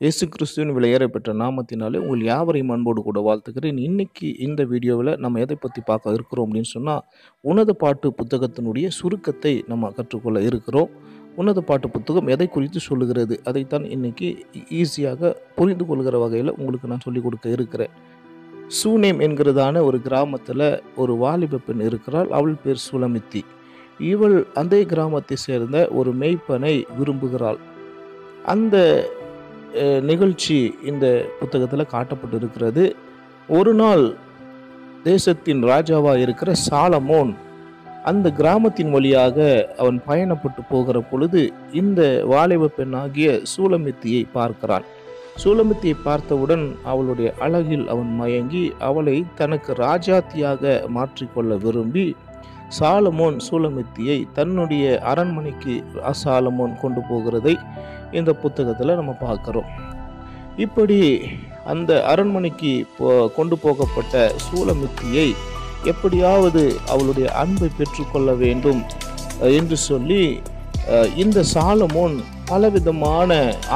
இயேசு கிறிஸ்துவின் விலையேற பெற்ற நாமத்தினாலே உங்கள் யாவரையும் அன்போடு கூட வாழ்த்துக்கிறேன் இன்னைக்கு இந்த வீடியோவில் நம்ம எதை பற்றி பார்க்க இருக்கிறோம் அப்படின்னு சொன்னால் உன்னத பாட்டு புத்தகத்தினுடைய சுருக்கத்தை நம்ம கற்றுக்கொள்ள இருக்கிறோம். உன்னத பாட்டு புத்தகம் எதை குறித்து சொல்லுகிறது அதைத்தான் இன்னைக்கு ஈஸியாக புரிந்து கொள்கிற வகையில் உங்களுக்கு நான் சொல்லிக் கொடுக்க இருக்கிறேன். சூனேம் என்கிறதான ஒரு கிராமத்தில் ஒரு வாலிப பெண் இருக்கிறாள் அவள் பேர் சுலமித்தி. இவள் அந்த கிராமத்தை சேர்ந்த ஒரு மெய்ப்பனை விரும்புகிறாள். அந்த நிகழ்ச்சி இந்த புத்தகத்தில் காட்டப்பட்டிருக்கிறது. ஒரு நாள் தேசத்தின் ராஜாவாக இருக்கிற சாலமோன் அந்த கிராமத்தின் வழியாக அவன் பயணப்பட்டு போகிற பொழுது இந்த வாலிப பெண்ணாகிய சூலமித்தியை பார்க்கிறான். சூலமித்தியை பார்த்தவுடன் அவளுடைய அழகில் அவன் மயங்கி அவளை தனக்கு ராஜாத்தியாக மாற்றிக்கொள்ள விரும்பி சாலமோன் சூலமித்தியை தன்னுடைய அரண்மனைக்கு சாலமோன் கொண்டு போகிறதை இந்த புத்தகத்தில் நம்ம பார்க்குறோம். இப்படி அந்த அரண்மனைக்கு போ கொண்டு போகப்பட்ட சூலமித்தியை எப்படியாவது அவளுடைய அன்பை பெற்றுக்கொள்ள வேண்டும் என்று சொல்லி இந்த சாலமோன் பலவிதமான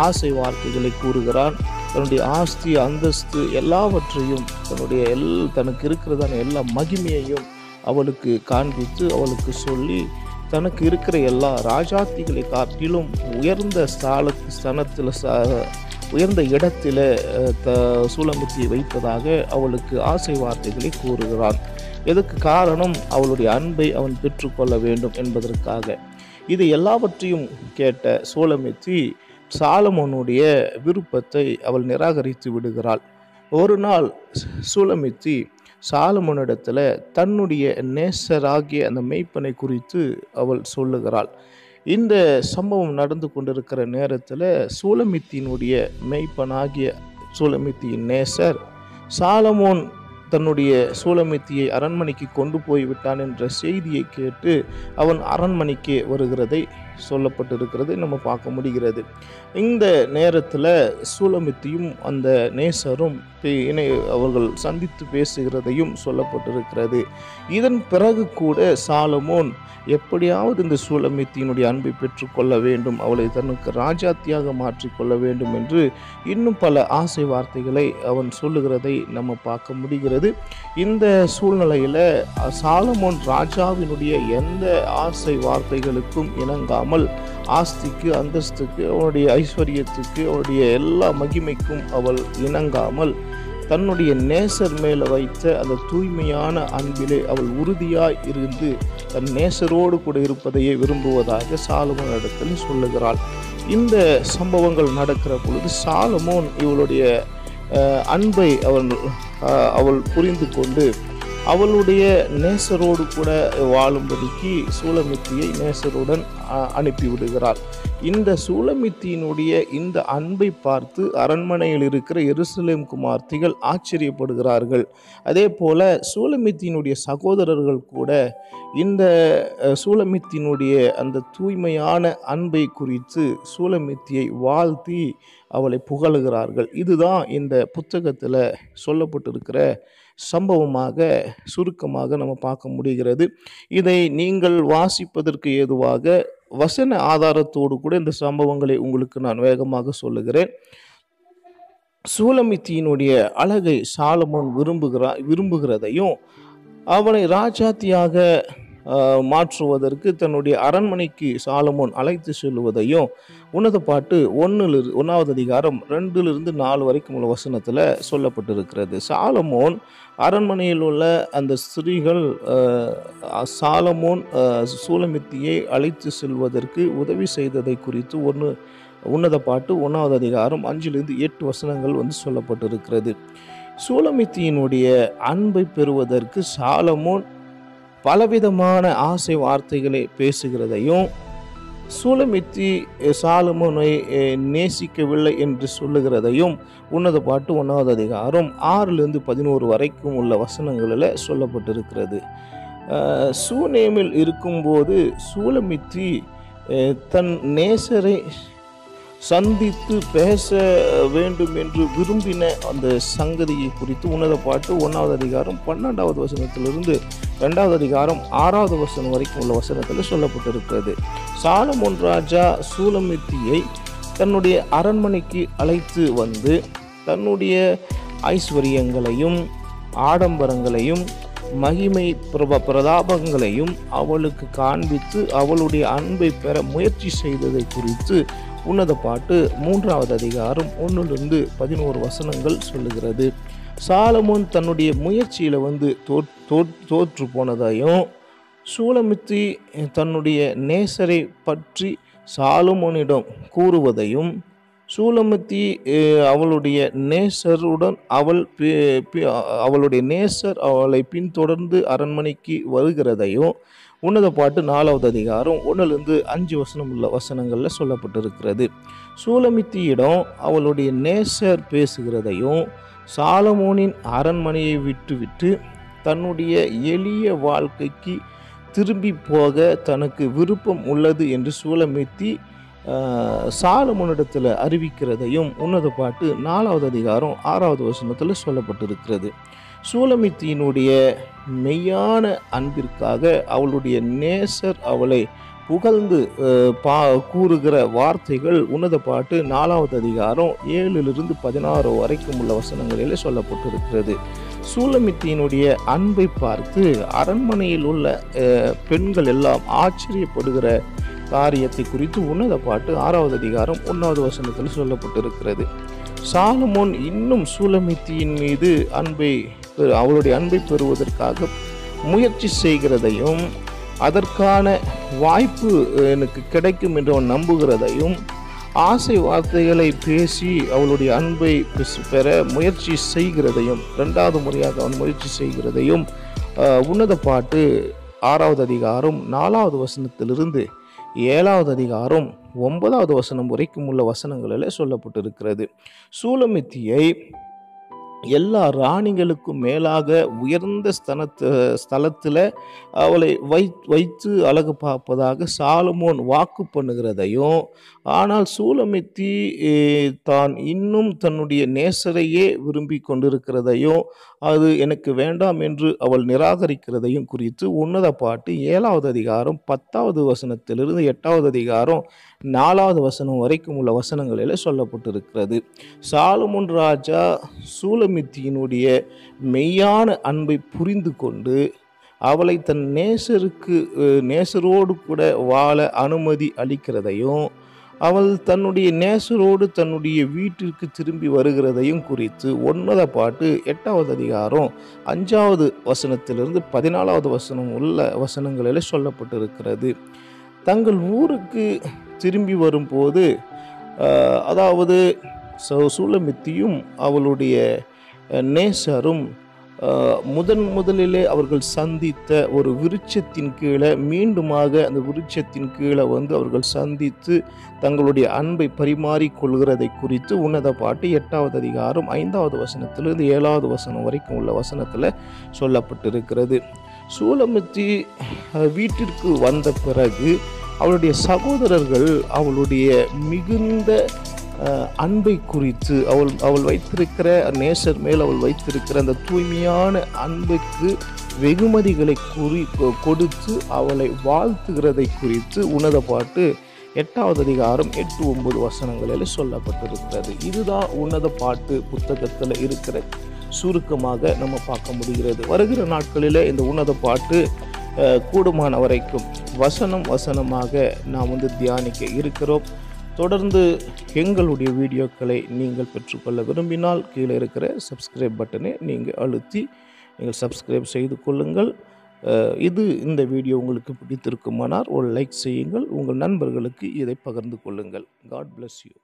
ஆசை வார்த்தைகளை கூறுகிறான். தன்னுடைய ஆஸ்தி அந்தஸ்து எல்லாவற்றையும் தன்னுடைய எல் தனக்கு இருக்கிறதான எல்லா மகிமையையும் அவளுக்கு காண்பித்து அவளுக்கு சொல்லி தனக்கு இருக்கிற எல்லா ராஜாத்திகளை காட்டிலும் உயர்ந்த ஸ்தால ஸ்தனத்தில் ச- உயர்ந்த இடத்தில் த சூலமுத்தியை வைப்பதாக அவளுக்கு ஆசை வார்த்தைகளை கூறுகிறான். இதற்கு காரணம்? அவளுடைய அன்பை அவன் பெற்றுக்கொள்ள வேண்டும் என்பதற்காக. இது எல்லாவற்றையும் கேட்ட சூலமித்தி சாலமோனுடைய விருப்பத்தை அவள் நிராகரித்து விடுகிறாள். ஒரு நாள் சூலமித்தி சாலமோனிடத்தில் தன்னுடைய நேசராகிய அந்த மெய்ப்பனை குறித்து அவள் சொல்லுகிறாள். இந்த சம்பவம் நடந்து கொண்டிருக்கிற நேரத்தில் சூலமித்தியினுடைய மெய்ப்பனாகிய சூலமித்தியின் நேசர் சாலமோன் தன்னுடைய சூலமித்தியை அரண்மனைக்கு கொண்டு போய் விட்டான் என்ற செய்தியை கேட்டு அவன் அரண்மனைக்கு வருகிறதை சொல்லப்பட்டிருக்கிறதை நம்ம பார்க்க முடிகிறது. இந்த நேரத்தில் சூலமித்தியும் அந்த நேசரும் பே- இணை அவர்கள் சந்தித்து பேசுகிறதையும் சொல்லப்பட்டிருக்கிறது. இதன் பிறகு கூட சாலமோன் எப்படியாவது இந்த சூலமித்தியினுடைய அன்பை பெற்றுக்கொள்ள வேண்டும் அவளை தனக்கு ராஜாத்தியாக மாற்றிக்கொள்ள வேண்டும் என்று இன்னும் பல ஆசை வார்த்தைகளை அவன் சொல்லுகிறதை நம்ம பார்க்க முடிகிறது. இந்த சூழ்நிலையில் சாலமோன் ராஜாவினுடைய எந்த ஆசை வார்த்தைகளுக்கும் இணங்காமல் ஆஸ்திக்கு அந்தஸ்துக்கு அவனுடைய ஐஸ்வர்யத்துக்கு அவனுடைய எல்லா மகிமைக்கும் அவள் இணங்காமல் தன்னுடைய நேசர் மேலே வைத்த அந்த தூய்மையான அன்பிலே அவள் உறுதியாய் இருந்து தன் நேசரோடு கூட இருப்பதையே விரும்புவதாக சாலமோன் இடத்தில் சொல்லுகிறாள். இந்த சம்பவங்கள் நடக்கிற பொழுது சாலமோன் இவளுடைய அன்பை அவள் அவள் புரிந்து கொண்டு அவளுடைய நேசரோடு கூட வாழும்படிக்கு சூலமித்தியை நேசருடன் அனுப்பிவிடுகிறார் அனுப்பிவிடுகிறாள் இந்த சூலமித்தியினுடைய இந்த அன்பை பார்த்து அரண்மனையில் இருக்கிற எருசலேம் குமார்த்திகள் ஆச்சரியப்படுகிறார்கள். அதே போல சூலமித்தியினுடைய சகோதரர்கள் கூட இந்த சூலமித்தியினுடைய அந்த தூய்மையான அன்பை குறித்து சூலமித்தியை வாழ்த்தி அவளை புகழுகிறார்கள். இதுதான் இந்த புத்தகத்தில் சொல்லப்பட்டிருக்கிற சம்பவமாக சுருக்கமாக நம்ம பார்க்க முடிகிறது. இதை நீங்கள் வாசிப்பதற்கு ஏதுவாக வசன ஆதாரத்தோடு கூட இந்த சம்பவங்களை உங்களுக்கு நான் வேகமாக சொல்லுகிறேன். சூலமித்தியினுடைய அழகை சாலமோன் விரும்புகிறா விரும்புகிறதையும் அவனை ராஜாத்தியாக மாற்றுவதற்கு தன்னுடைய அரண்மனைக்கு சாலமோன் அழைத்து செல்வதையும் உன்னத பாட்டு ஒன்றில் ஒன்றாவது அதிகாரம் ரெண்டிலிருந்து நாலு வரைக்கும் உள்ள வசனத்தில் சொல்லப்பட்டிருக்கிறது. சாலமோன் அரண்மனையில் உள்ள அந்த ஸ்திரீகள் சாலமோன் சூலமித்தியை அழைத்து செல்வதற்கு உதவி செய்ததை குறித்து ஒன்று உன்னத பாட்டு ஒன்றாவது அதிகாரம் அஞ்சிலிருந்து எட்டு வசனங்கள் வந்து சொல்லப்பட்டிருக்கிறது. சூலமித்தியினுடைய அன்பை பெறுவதற்கு சாலமோன் பலவிதமான ஆசை வார்த்தைகளை பேசுகிறதையும் சூலமித்தி அஹ், நேசிக்கவில்லை என்று சொல்லுகிறதையும் உன்னத பாட்டு ஒன்றாவது அதிகாரம் ஆறிலிருந்து பதினோரு வரைக்கும் உள்ள வசனங்களில் சொல்லப்பட்டிருக்கிறது. சூனேமில் இருக்கும்போது சூலமித்தி தன் நேசரை சந்தித்து பேச வேண்டும் என்று விரும்பின அந்த சங்கதியை குறித்து உன்னத பாட்டு ஒன்றாவது அதிகாரம் பன்னெண்டாவது வசனத்திலிருந்து ரெண்டாவது அதிகாரம் ஆறாவது வசனம் வரைக்கும் உள்ள வசனத்தில் சொல்லப்பட்டிருக்கிறது. சாலமோன் ராஜா சூலமித்தியை தன்னுடைய அரண்மனைக்கு அழைத்து வந்து தன்னுடைய ஐஸ்வர்யங்களையும் ஆடம்பரங்களையும் மகிமை பிரப பிரதாபங்களையும் அவளுக்கு காண்பித்து அவளுடைய அன்பை பெற முயற்சி செய்ததை குறித்து உன்னத பாட்டு மூன்றாவது அதிகாரம் ஒன்றிலிருந்து பதினோரு வசனங்கள் சொல்லுகிறது. சாலமோன் தன்னுடைய முயற்சியில் வந்து தோற்று போனதையும் சூலமித்தி தன்னுடைய நேசரை பற்றி சாலமோனிடம் கூறுவதையும் சூலமித்தி அவளுடைய நேசருடன் அவள் அவளுடைய நேசர் அவளை பின்தொடர்ந்து அரண்மனைக்கு வருகிறதையும் உன்னத பாட்டு நாலாவது அதிகாரம் ஒன்றுலேருந்து அஞ்சு வசனம் உள்ள வசனங்களில் சொல்லப்பட்டிருக்கிறது. சூலமித்தியிடம் அவளுடைய நேசர் பேசுகிறதையும் சாலமோனின் அரண்மனையை விட்டுவிட்டு தன்னுடைய எளிய வாழ்க்கைக்கு திரும்பி போக தனக்கு விருப்பம் உள்ளது என்று சூலமித்தி சாலமுனிடத்தில் அறிவிக்கிறதையும் உன்னத பாட்டு நாலாவது அதிகாரம் ஆறாவது வசனத்தில் சொல்லப்பட்டிருக்கிறது. சூலமித்தியினுடைய மெய்யான அன்பிற்காக அவளுடைய நேசர் அவளை புகழ்ந்து பா கூறுகிற வார்த்தைகள் உன்னத பாட்டு நாலாவது அதிகாரம் ஏழிலிருந்து பதினாறு வரைக்கும் உள்ள வசனங்களில் சொல்லப்பட்டிருக்கிறது. சூலமித்தியினுடைய அன்பை பார்த்து அரண்மனையில் உள்ள பெண்கள் எல்லாம் ஆச்சரியப்படுகிற காரியத்தை குறித்து உன்னத பாட்டு ஆறாவது அதிகாரம் ஒன்றாவது வசனத்தில் சொல்லப்பட்டிருக்கிறது. சாலமோன் இன்னும் சூலமித்தியின் மீது அன்பை அவருடைய அவளுடைய அன்பை பெறுவதற்காக முயற்சி செய்கிறதையும் அதற்கான வாய்ப்பு எனக்கு கிடைக்கும் என்று அவன் நம்புகிறதையும் ஆசை வார்த்தைகளை பேசி அவளுடைய அன்பை பெற முயற்சி செய்கிறதையும் ரெண்டாவது முறையாக அவன் முயற்சி செய்கிறதையும் உன்னத பாட்டு ஆறாவது அதிகாரம் நாலாவது வசனத்திலிருந்து ஏழாவது அதிகாரம் ஒன்பதாவது வசனம் வரைக்கும் உள்ள வசனங்களில் சொல்லப்பட்டிருக்கிறது. சூலமித்தியை எல்லா ராணிகளுக்கும் மேலாக உயர்ந்த ஸ்தனத்து ஸ்தலத்தில் அவளை வை வைத்து அழகு பார்ப்பதாக சாலமோன் வாக்கு பண்ணுகிறதையும் ஆனால் சூலமித்தி தான் இன்னும் தன்னுடைய நேசரையே விரும்பி கொண்டிருக்கிறதையும் அது எனக்கு வேண்டாம் என்று அவள் நிராகரிக்கிறதையும் குறித்து உன்னத பாட்டு ஏழாவது அதிகாரம் பத்தாவது வசனத்திலிருந்து எட்டாவது அதிகாரம் நாலாவது வசனம் வரைக்கும் உள்ள வசனங்களில் சொல்லப்பட்டிருக்கிறது. சாலமுன் ராஜா சூலமித்தியினுடைய மெய்யான அன்பை புரிந்து கொண்டு அவளை தன் நேசருக்கு நேசரோடு கூட வாழ அனுமதி அளிக்கிறதையும் அவள் தன்னுடைய நேசரோடு தன்னுடைய வீட்டிற்கு திரும்பி வருகிறதையும் குறித்து ஒன்பதாம் பாட்டு எட்டாவது அதிகாரம் அஞ்சாவது வசனத்திலிருந்து பதினாலாவது வசனம் உள்ள வசனங்களில் சொல்லப்பட்டிருக்கிறது. தங்கள் ஊருக்கு திரும்பி வரும்போது அதாவது சூலமித்தியும் அவளுடைய நேசரும் முதன் முதலிலே அவர்கள் சந்தித்த ஒரு விருட்சத்தின் கீழே மீண்டுமாக அந்த விருட்சத்தின் கீழே வந்து அவர்கள் சந்தித்து தங்களுடைய அன்பை பரிமாறிக்கொள்கிறதை குறித்து உன்னத பாட்டு எட்டாவது அதிகாரம் ஐந்தாவது வசனத்திலிருந்து ஏழாவது வசனம் வரைக்கும் உள்ள வசனத்தில் சொல்லப்பட்டிருக்கிறது. சூலமித்தி வீட்டிற்கு வந்த பிறகு அவளுடைய சகோதரர்கள் அவளுடைய மிகுந்த அன்பை குறித்து அவள் அவள் வைத்திருக்கிற நேசர் மேல் அவள் வைத்திருக்கிற அந்த தூய்மையான அன்புக்கு வெகுமதிகளை குறி கொடுத்து அவளை வாழ்த்துகிறதை குறித்து உன்னத பாட்டு எட்டாவது அதிகாரம் எட்டு ஒன்பது வசனங்களில் சொல்லப்பட்டிருக்கிறது. இதுதான் உன்னத பாட்டு புத்தகத்தில் இருக்கிற சுருக்கமாக நம்ம பார்க்க முடிகிறது. வருகிற நாட்களில் இந்த உன்னத பாட்டு கூடுமான வரைக்கும் வசனம் வசனமாக நாம் வந்து தியானிக்க இருக்கிறோம். தொடர்ந்து எங்களுடைய வீடியோக்களை நீங்கள் பெற்றுக்கொள்ள விரும்பினால் கீழே இருக்கிற சப்ஸ்கிரைப் பட்டனை நீங்கள் அழுத்தி நீங்கள் சப்ஸ்கிரைப் செய்து கொள்ளுங்கள். இது இந்த வீடியோ உங்களுக்கு பிடித்திருக்குமானால் ஒரு லைக் செய்யுங்கள். உங்கள் நண்பர்களுக்கு இதை பகிர்ந்து கொள்ளுங்கள். God bless you